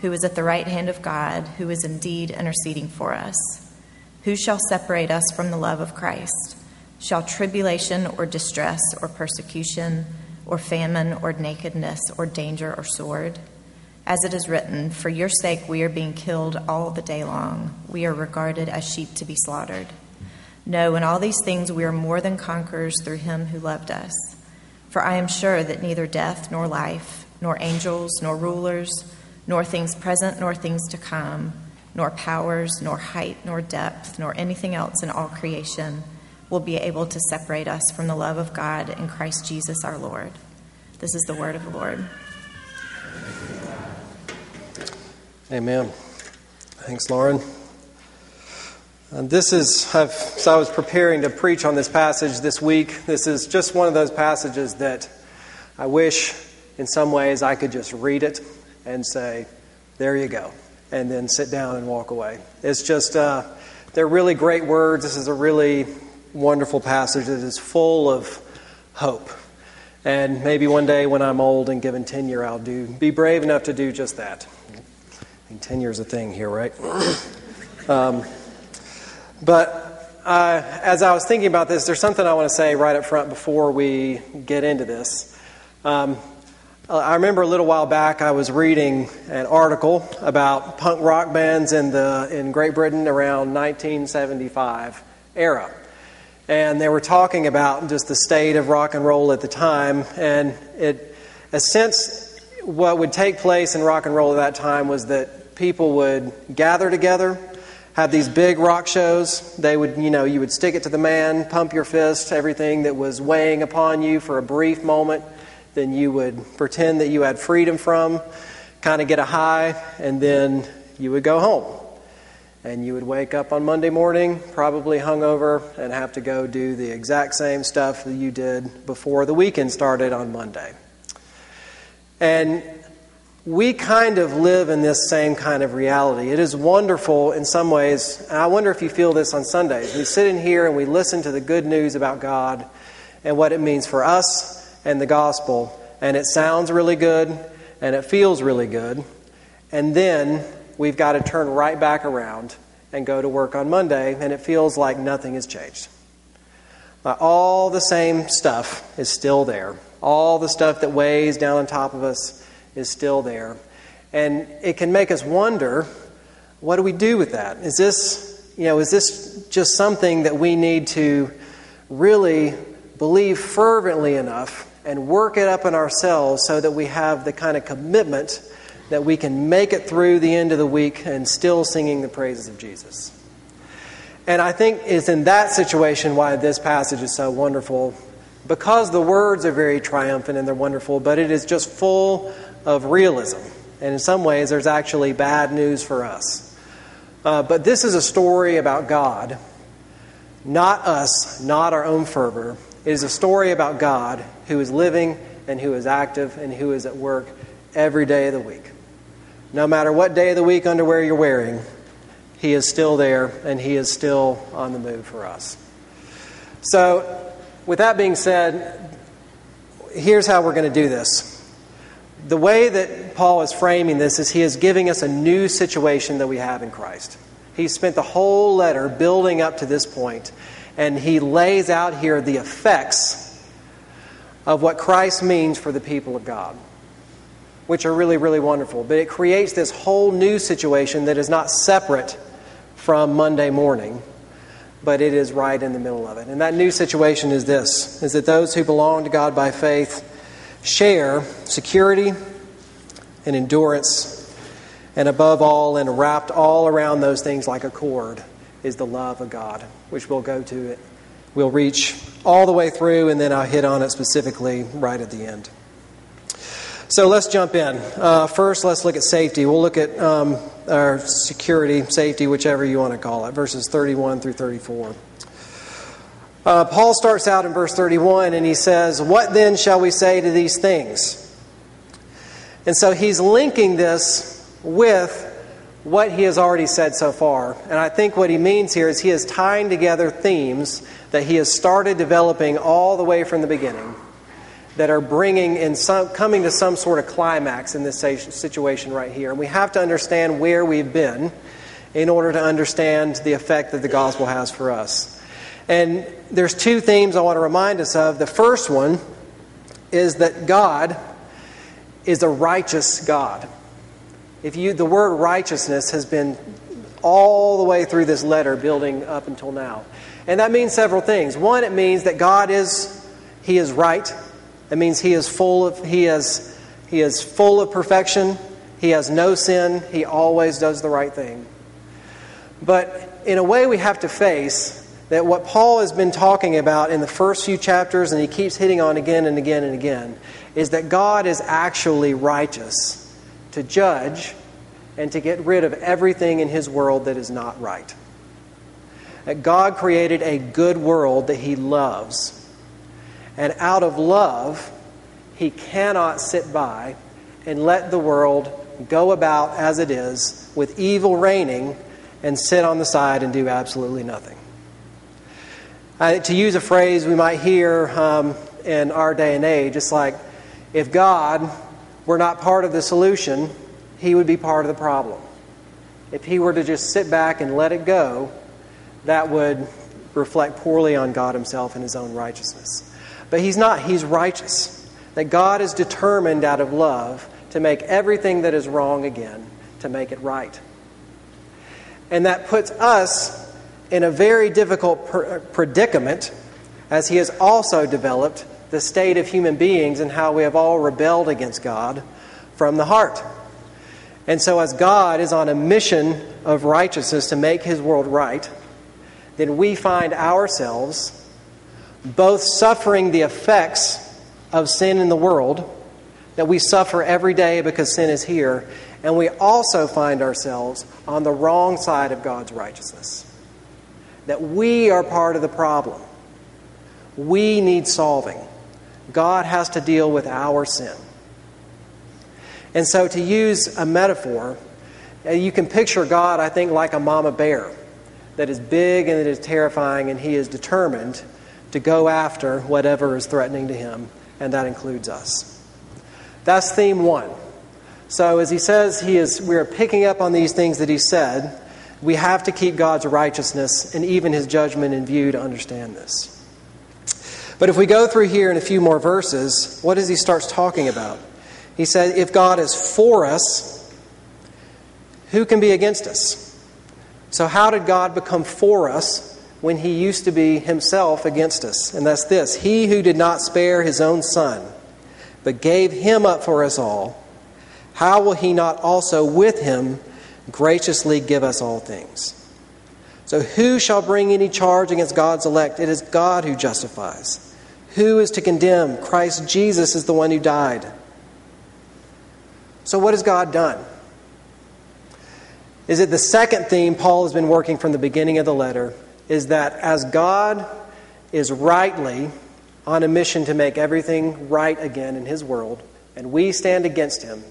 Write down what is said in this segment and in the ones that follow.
who is at the right hand of God, who is indeed interceding for us. Who shall separate us from the love of Christ? Shall tribulation or distress or persecution or famine or nakedness or danger or sword? As it is written, For your sake we are being killed all the day long. We are regarded as sheep to be slaughtered. No, in all these things we are more than conquerors through him who loved us. For I am sure that neither death nor life, nor angels, nor rulers, nor things present, nor things to come, nor powers, nor height, nor depth, nor anything else in all creation will be able to separate us from the love of God in Christ Jesus our Lord. This is the word of the Lord. Amen. Thanks, Lauren. And this is, I've, so I was preparing to preach on this passage this week. This is just one of those passages that I wish in some ways I could just read it and say, there you go, and then sit down and walk away. It's just, uh, they're really great words. This is a really wonderful passage that is full of hope. And maybe one day when I'm old and given tenure, I'll do be brave enough to do just that. I mean, tenure's a thing here, right? um, but uh, as I was thinking about this, there's something I want to say right up front before we get into this. Um, uh, I remember a little while back I was reading an article about punk rock bands in the in Great Britain around 1975 era. And they were talking about just the state of rock and roll at the time and it a sense what would take place in rock and roll at that time was that people would gather together, have these big rock shows. They would, you know, you would stick it to the man, pump your fist, everything that was weighing upon you for a brief moment then you would pretend that you had freedom from, kind of get a high, and then you would go home. And you would wake up on Monday morning, probably hungover, and have to go do the exact same stuff that you did before the weekend started on Monday. And we kind of live in this same kind of reality. It is wonderful in some ways, and I wonder if you feel this on Sundays. We sit in here and we listen to the good news about God and what it means for us and the gospel, and it sounds really good and it feels really good. And then we've got to turn right back around and go to work on Monday, and it feels like nothing has changed. all the same stuff is still there. All the stuff that weighs down on top of us is still there. And it can make us wonder what do we do with that? Is this, you know, is this just something that we need to really believe fervently enough and work it up in ourselves so that we have the kind of commitment that we can make it through the end of the week and still singing the praises of Jesus. And I think it's in that situation why this passage is so wonderful because the words are very triumphant and they're wonderful, but it is just full of realism. And in some ways, there's actually bad news for us. Uh, but this is a story about God, not us, not our own fervor, it is a story about God who is living and who is active and who is at work every day of the week. No matter what day of the week underwear you're wearing, He is still there and He is still on the move for us. So, with that being said, here's how we're going to do this. The way that Paul is framing this is he is giving us a new situation that we have in Christ. He spent the whole letter building up to this point and he lays out here the effects of what Christ means for the people of God, which are really, really wonderful. But it creates this whole new situation that is not separate from Monday morning, but it is right in the middle of it. And that new situation is this is that those who belong to God by faith share security and endurance, and above all, and wrapped all around those things like a cord is the love of God, which we'll go to it. We'll reach all the way through, and then I'll hit on it specifically right at the end. So let's jump in. Uh, first, let's look at safety. We'll look at um, our security, safety, whichever you want to call it, verses 31 through 34. Uh, Paul starts out in verse 31 and he says, What then shall we say to these things? And so he's linking this with what he has already said so far. And I think what he means here is he is tying together themes that he has started developing all the way from the beginning that are bringing in some, coming to some sort of climax in this situation right here. And we have to understand where we've been in order to understand the effect that the gospel has for us. And there's two themes I want to remind us of. The first one is that God is a righteous God. If you the word righteousness has been all the way through this letter building up until now. And that means several things. One, it means that God is he is right It means he is full of he is he is full of perfection. He has no sin. He always does the right thing. But in a way we have to face that what Paul has been talking about in the first few chapters and he keeps hitting on again and again and again is that God is actually righteous to judge and to get rid of everything in his world that is not right. That God created a good world that he loves and out of love, he cannot sit by and let the world go about as it is with evil reigning and sit on the side and do absolutely nothing. Uh, to use a phrase we might hear um, in our day and age, it's like if God were not part of the solution, he would be part of the problem. If he were to just sit back and let it go, that would reflect poorly on God himself and his own righteousness. But he's not, he's righteous. That God is determined out of love to make everything that is wrong again, to make it right. And that puts us in a very difficult predicament as he has also developed the state of human beings and how we have all rebelled against God from the heart. And so, as God is on a mission of righteousness to make his world right, then we find ourselves both suffering the effects of sin in the world that we suffer every day because sin is here, and we also find ourselves on the wrong side of God's righteousness. That we are part of the problem. We need solving. God has to deal with our sin. And so, to use a metaphor, uh, you can picture God, I think, like a mama bear that is big and that is terrifying, and he is determined to go after whatever is threatening to him, and that includes us. That's theme one. So, as he says, he is, we are picking up on these things that he said. We have to keep God's righteousness and even his judgment in view to understand this. But if we go through here in a few more verses, what does he starts talking about? He said, If God is for us, who can be against us? So, how did God become for us when he used to be himself against us. And that's this He who did not spare his own son, but gave him up for us all, how will he not also with him graciously give us all things? So, who shall bring any charge against God's elect? It is God who justifies. Who is to condemn? Christ Jesus is the one who died. So, what has God done? Is it the second theme Paul has been working from the beginning of the letter? is that as God is rightly on a mission to make everything right again in His world, and we stand against Him,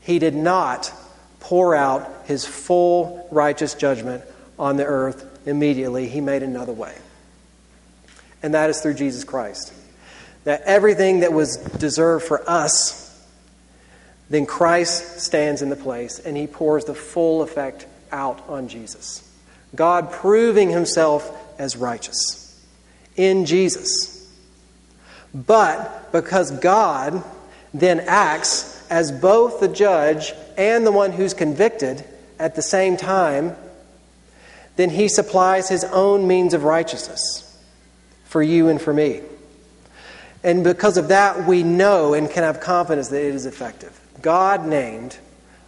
He did not pour out His full righteous judgment on the earth immediately. He made another way. And that is through Jesus Christ. That everything that was deserved for us, then Christ stands in the place and He pours the full effect out on Jesus. God proving himself as righteous in Jesus. But because God then acts as both the judge and the one who's convicted at the same time, then he supplies his own means of righteousness for you and for me. And because of that, we know and can have confidence that it is effective. God named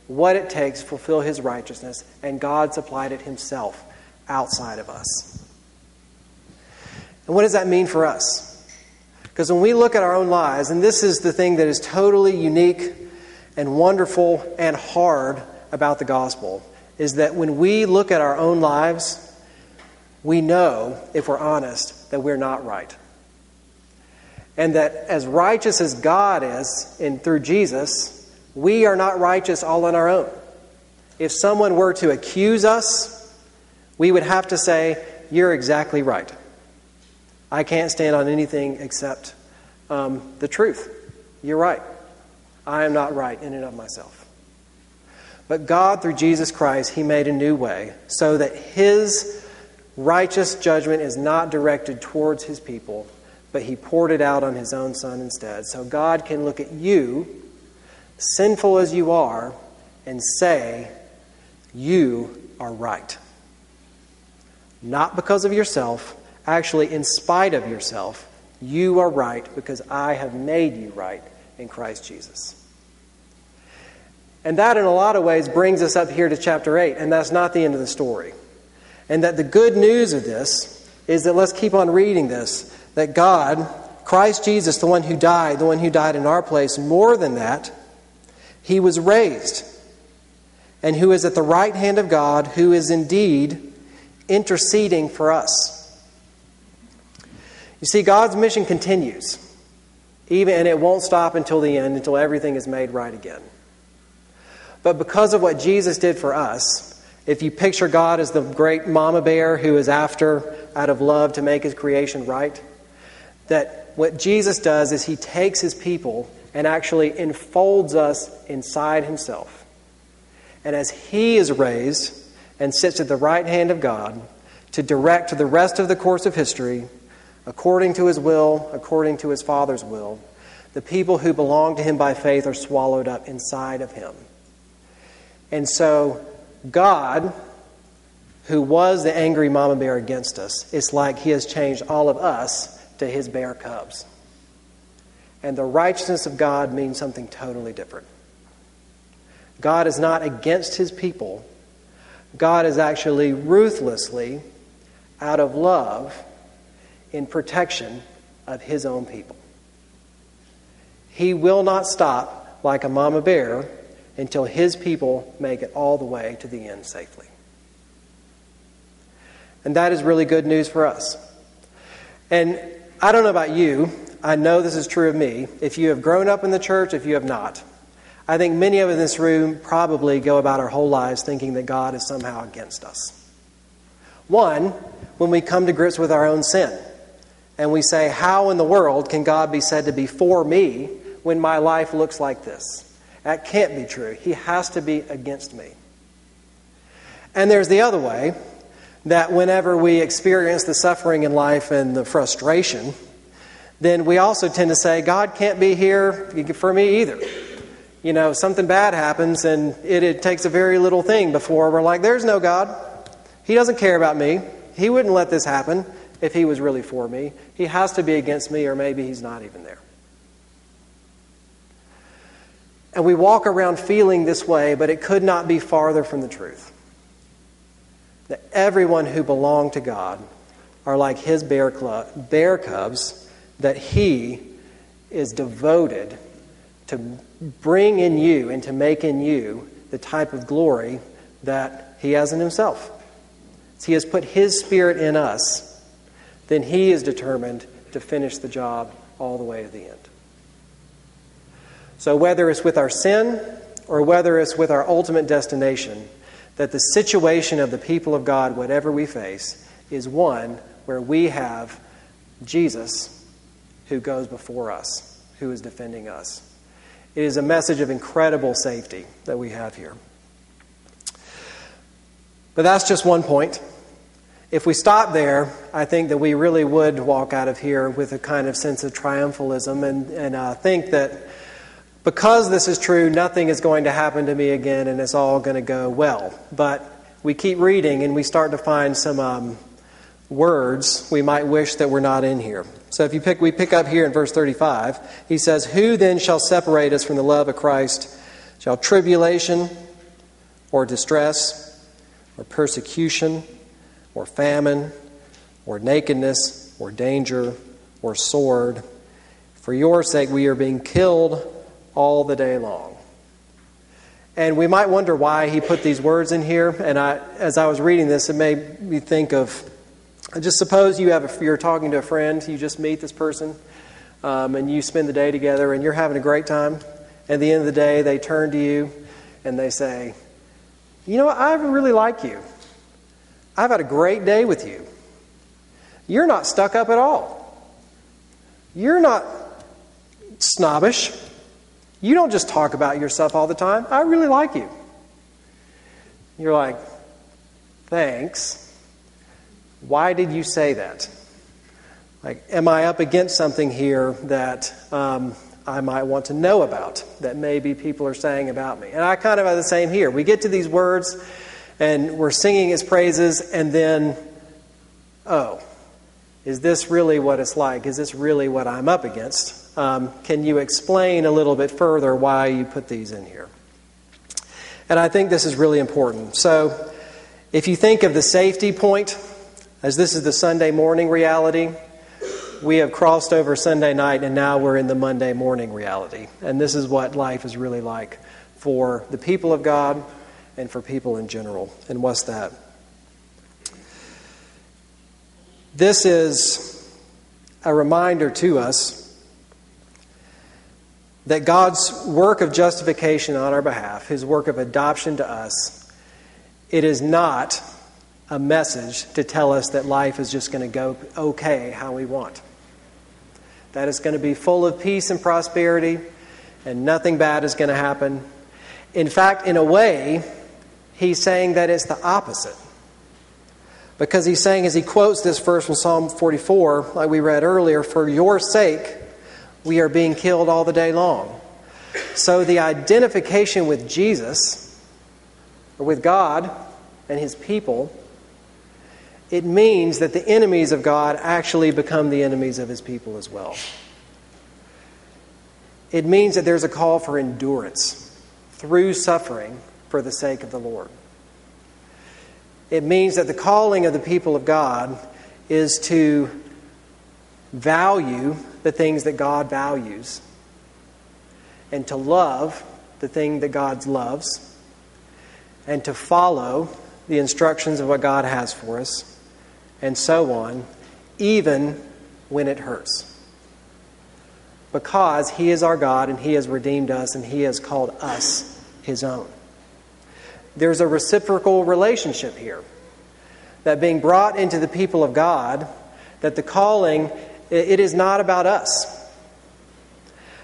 what it takes to fulfill his righteousness, and God supplied it himself outside of us. And what does that mean for us? Because when we look at our own lives, and this is the thing that is totally unique and wonderful and hard about the gospel, is that when we look at our own lives, we know, if we're honest, that we're not right. And that as righteous as God is in through Jesus, we are not righteous all on our own. If someone were to accuse us, we would have to say, You're exactly right. I can't stand on anything except um, the truth. You're right. I am not right in and of myself. But God, through Jesus Christ, He made a new way so that His righteous judgment is not directed towards His people, but He poured it out on His own Son instead. So God can look at you, sinful as you are, and say, You are right. Not because of yourself, Actually, in spite of yourself, you are right because I have made you right in Christ Jesus. And that, in a lot of ways, brings us up here to chapter 8, and that's not the end of the story. And that the good news of this is that let's keep on reading this that God, Christ Jesus, the one who died, the one who died in our place, more than that, he was raised, and who is at the right hand of God, who is indeed interceding for us. You see, God's mission continues, even, and it won't stop until the end, until everything is made right again. But because of what Jesus did for us, if you picture God as the great mama bear who is after, out of love, to make his creation right, that what Jesus does is he takes his people and actually enfolds us inside himself. And as he is raised and sits at the right hand of God to direct the rest of the course of history, according to his will, according to his Father's will. The people who belong to him by faith are swallowed up inside of him. And so, God, who was the angry mama bear against us, it's like he has changed all of us to his bear cubs. And the righteousness of God means something totally different. God is not against his people, God is actually ruthlessly, out of love, in protection of his own people. He will not stop like a mama bear until his people make it all the way to the end safely. And that is really good news for us. And I don't know about you, I know this is true of me. If you have grown up in the church, if you have not, I think many of us in this room probably go about our whole lives thinking that God is somehow against us. One, when we come to grips with our own sin and we say, How in the world can God be said to be for me when my life looks like this? That can't be true. He has to be against me. And there's the other way that whenever we experience the suffering in life and the frustration, then we also tend to say, God can't be here for me either. You know, something bad happens and it, it takes a very little thing before we're like, there's no God. He doesn't care about me. He wouldn't let this happen if he was really for me. He has to be against me, or maybe he's not even there. And we walk around feeling this way, but it could not be farther from the truth. That everyone who belonged to God are like his bear, club, bear cubs, that he is devoted to bring in you and to make in you the type of glory that he has in himself. So he has put his spirit in us then He is determined to finish the job all the way to the end. So, whether it's with our sin or whether it's with our ultimate destination, that the situation of the people of God, whatever we face, is one where we have Jesus who goes before us, who is defending us. It is a message of incredible safety that we have here. But that's just one point. If we stop there, I think that we really would walk out of here with a kind of sense of triumphalism and, and uh, think that because this is true, nothing is going to happen to me again and it's all going to go well. But we keep reading and we start to find some um, words we might wish that were not in here. So if you pick, we pick up here in verse 35, he says, Who then shall separate us from the love of Christ? Shall tribulation or distress or persecution? or famine, or nakedness, or danger, or sword. For your sake, we are being killed all the day long. And we might wonder why he put these words in here. And I, as I was reading this, it made me think of just suppose you have a, you're talking to a friend, you just meet this person, um, and you spend the day together, and you're having a great time. At the end of the day, they turn to you and they say, You know? I really like you. I've had a great day with you. You're not stuck up at all. You're not snobbish. You don't just talk about yourself all the time. I really like you. You're like, thanks. Why did you say that? Like, am I up against something here that um, I might want to know about that maybe people are saying about me? And I kind of have the same here. We get to these words and we're singing his praises, and then, oh, is this really what it's like? Is this really what I'm up against? Um, can you explain a little bit further why you put these in here? And I think this is really important. So, if you think of the safety point, as this is the Sunday morning reality, we have crossed over Sunday night and now we're in the Monday morning reality. And this is what life is really like for the people of God and for people in general. And what's that? This is a reminder to us that God's work of justification on our behalf, his work of adoption to us, it is not a message to tell us that life is just going to go okay how we want. That it's going to be full of peace and prosperity and nothing bad is going to happen. In fact, in a way, he's saying that it's the opposite. Because he's saying, as he quotes this verse from Psalm 44, like we read earlier, for your sake, we are being killed all the day long. So the identification with Jesus, or with God and his people, it means that the enemies of God actually become the enemies of his people as well. It means that there's a call for endurance through suffering for the sake of the Lord. It means that the calling of the people of God is to value the things that God values and to love the thing that God loves and to follow the instructions of what God has for us and so on, even when it hurts. Because He is our God and He has redeemed us and He has called us His own. There's a reciprocal relationship here. That being brought into the people of God, that the calling, it is not about us.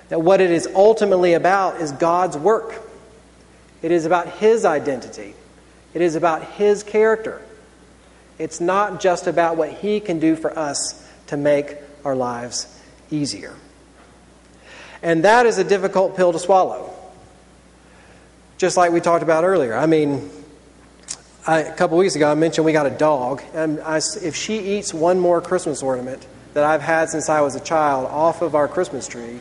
That what it is ultimately about is God's work. It is about His identity. It is about His character. It's not just about what He can do for us to make our lives easier. And that is a difficult pill to swallow just like we talked about earlier. I mean, I, a couple weeks ago, I mentioned we got a dog, and I, if she eats one more Christmas ornament that I've had since I was a child off of our Christmas tree,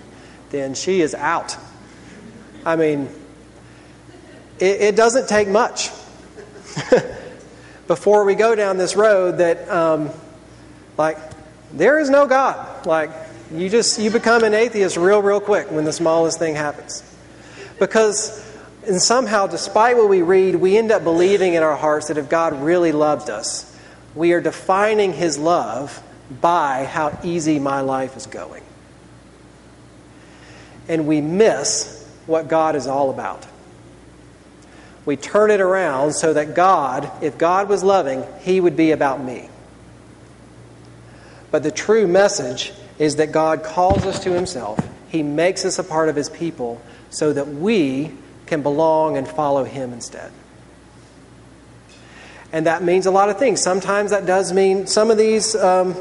then she is out. I mean, it, it doesn't take much before we go down this road that, um, like, there is no God. Like, you just you become an atheist real, real quick when the smallest thing happens, because and somehow, despite what we read, we end up believing in our hearts that if God really loved us, we are defining his love by how easy my life is going. And we miss what God is all about. We turn it around so that God, if God was loving, he would be about me. But the true message is that God calls us to himself, he makes us a part of his people so that we can belong and follow Him instead. And that means a lot of things. Sometimes that does mean, some of these, um,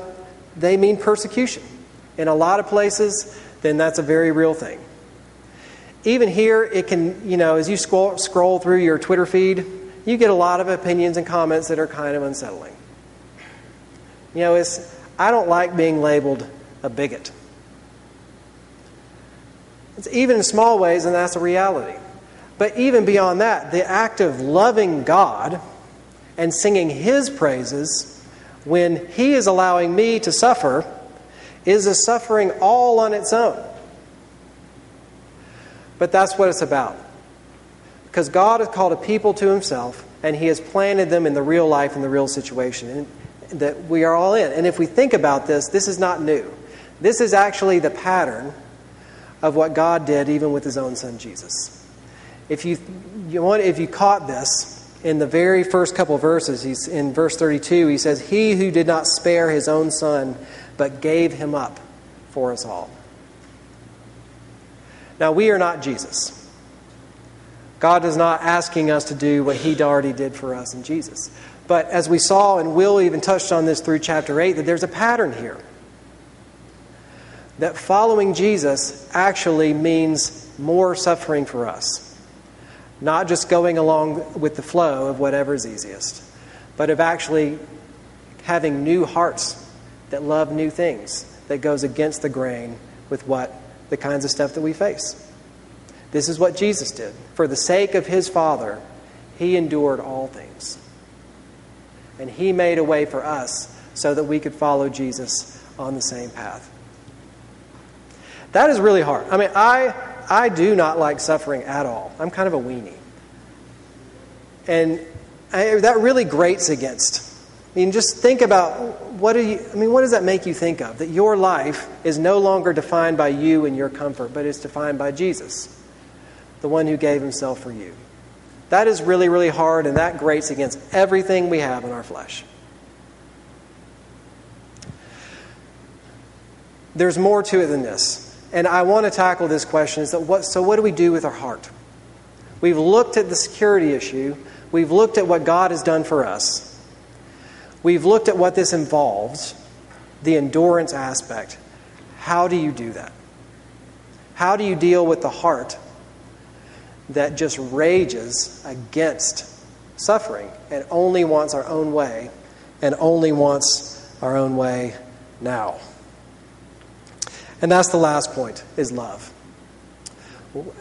they mean persecution. In a lot of places, then that's a very real thing. Even here, it can, you know, as you scroll, scroll through your Twitter feed, you get a lot of opinions and comments that are kind of unsettling. You know, it's, I don't like being labeled a bigot. It's even in small ways, and that's a reality. But even beyond that, the act of loving God and singing His praises when He is allowing me to suffer is a suffering all on its own. But that's what it's about. Because God has called a people to himself, and he has planted them in the real life and the real situation that we are all in. And if we think about this, this is not new. This is actually the pattern of what God did even with his own son Jesus. If you, you want, if you caught this in the very first couple verses, he's in verse 32, he says, He who did not spare his own son, but gave him up for us all. Now, we are not Jesus. God is not asking us to do what He already did for us in Jesus. But as we saw, and Will even touched on this through chapter 8, that there's a pattern here. That following Jesus actually means more suffering for us. Not just going along with the flow of whatever is easiest, but of actually having new hearts that love new things, that goes against the grain with what the kinds of stuff that we face. This is what Jesus did. For the sake of his Father, he endured all things. And he made a way for us so that we could follow Jesus on the same path. That is really hard. I mean, I, I do not like suffering at all. I'm kind of a weenie. And I, that really grates against. I mean, just think about what do you, I mean, what does that make you think of? That your life is no longer defined by you and your comfort, but is defined by Jesus, the one who gave himself for you. That is really, really hard, and that grates against everything we have in our flesh. There's more to it than this. And I want to tackle this question is that what, so, what do we do with our heart? We've looked at the security issue, we've looked at what God has done for us, we've looked at what this involves, the endurance aspect. How do you do that? How do you deal with the heart that just rages against suffering and only wants our own way and only wants our own way now. And that's the last point is love.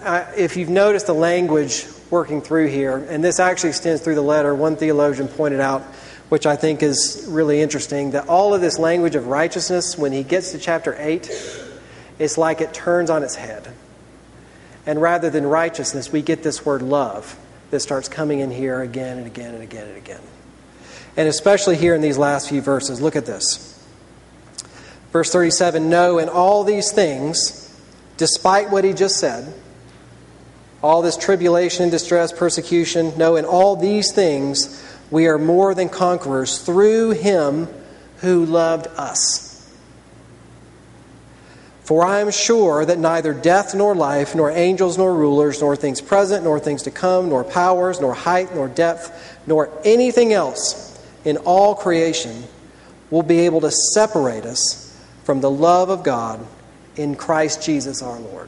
If you've noticed the language working through here, and this actually extends through the letter, one theologian pointed out, which I think is really interesting, that all of this language of righteousness, when he gets to chapter 8, it's like it turns on its head. And rather than righteousness, we get this word love that starts coming in here again and again and again and again. And especially here in these last few verses, look at this. Verse 37 No, in all these things, despite what he just said, all this tribulation, and distress, persecution, no, in all these things, we are more than conquerors through him who loved us. For I am sure that neither death nor life, nor angels nor rulers, nor things present, nor things to come, nor powers, nor height, nor depth, nor anything else in all creation will be able to separate us from the love of God in Christ Jesus our Lord.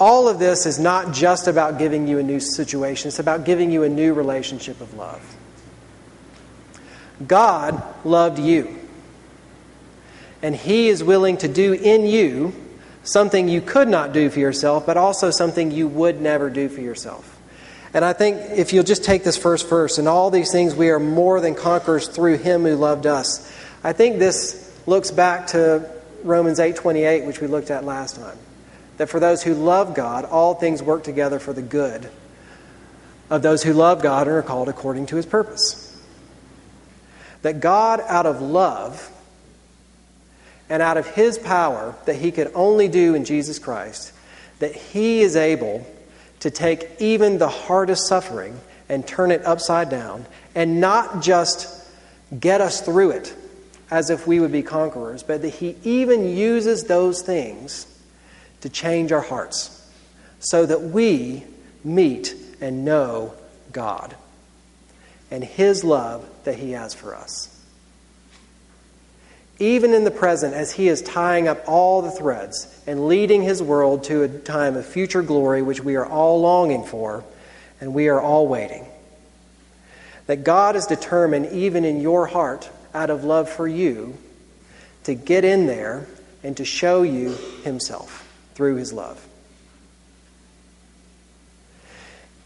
All of this is not just about giving you a new situation, it's about giving you a new relationship of love. God loved you. And He is willing to do in you something you could not do for yourself, but also something you would never do for yourself. And I think if you'll just take this first verse, and all these things we are more than conquerors through Him who loved us. I think this looks back to Romans 8:28, which we looked at last time. That for those who love God, all things work together for the good of those who love God and are called according to his purpose. That God, out of love, and out of His power that He could only do in Jesus Christ, that He is able to take even the hardest suffering and turn it upside down and not just get us through it as if we would be conquerors, but that He even uses those things to change our hearts so that we meet and know God and His love that He has for us even in the present, as He is tying up all the threads and leading His world to a time of future glory, which we are all longing for and we are all waiting. That God is determined, even in your heart, out of love for you, to get in there and to show you Himself through His love.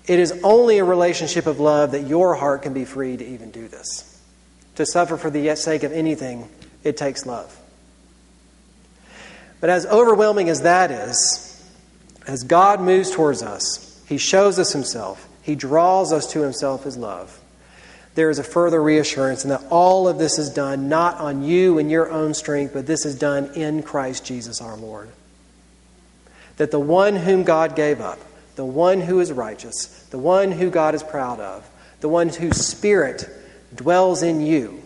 It is only a relationship of love that your heart can be free to even do this. To suffer for the sake of anything It takes love. But as overwhelming as that is, as God moves towards us, He shows us Himself, He draws us to Himself as love. There is a further reassurance in that all of this is done not on you and your own strength, but this is done in Christ Jesus our Lord. That the one whom God gave up, the one who is righteous, the one who God is proud of, the one whose spirit dwells in you,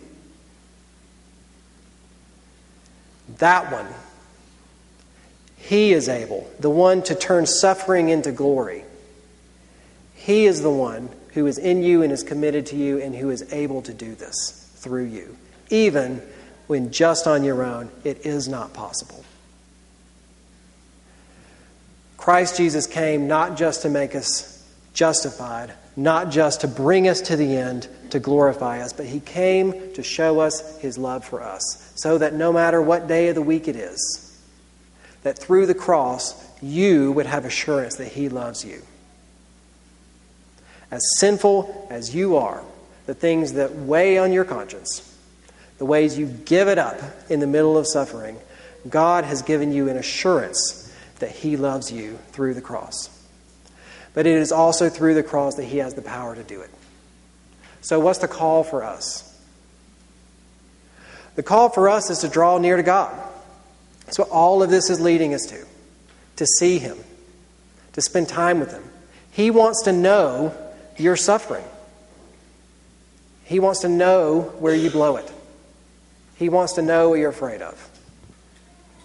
that one, he is able, the one to turn suffering into glory. He is the one who is in you and is committed to you and who is able to do this through you, even when just on your own it is not possible. Christ Jesus came not just to make us justified, not just to bring us to the end to glorify us, but He came to show us His love for us, so that no matter what day of the week it is, that through the cross you would have assurance that He loves you. As sinful as you are, the things that weigh on your conscience, the ways you give it up in the middle of suffering, God has given you an assurance that He loves you through the cross. But it is also through the cross that He has the power to do it. So, what's the call for us? The call for us is to draw near to God. That's what all of this is leading us to to see Him, to spend time with Him. He wants to know your suffering, He wants to know where you blow it, He wants to know what you're afraid of.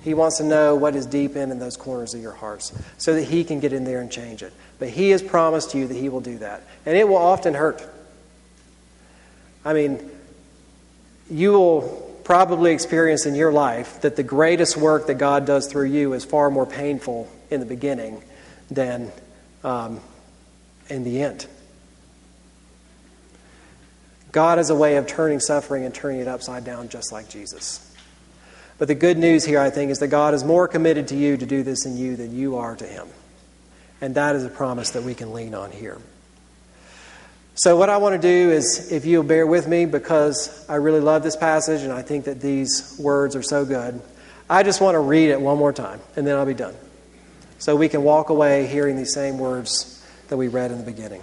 He wants to know what is deep in in those corners of your hearts so that He can get in there and change it. But He has promised you that He will do that. And it will often hurt. I mean, you will probably experience in your life that the greatest work that God does through you is far more painful in the beginning than um, in the end. God has a way of turning suffering and turning it upside down just like Jesus. But the good news here, I think, is that God is more committed to you to do this in you than you are to Him. And that is a promise that we can lean on here. So, what I want to do is, if you'll bear with me, because I really love this passage and I think that these words are so good, I just want to read it one more time and then I'll be done. So we can walk away hearing these same words that we read in the beginning.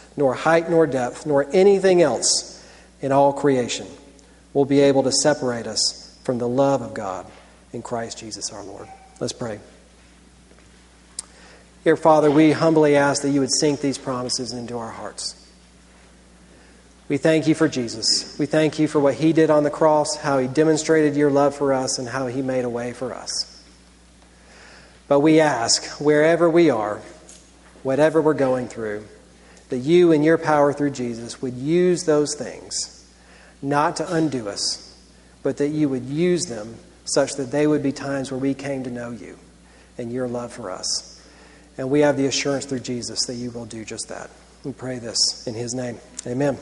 nor height nor depth, nor anything else in all creation will be able to separate us from the love of God in Christ Jesus our Lord. Let's pray. Dear Father, we humbly ask that you would sink these promises into our hearts. We thank you for Jesus. We thank you for what he did on the cross, how he demonstrated your love for us, and how he made a way for us. But we ask, wherever we are, whatever we're going through, that you, in your power through Jesus, would use those things not to undo us, but that you would use them such that they would be times where we came to know you and your love for us. And we have the assurance through Jesus that you will do just that. We pray this in his name. Amen.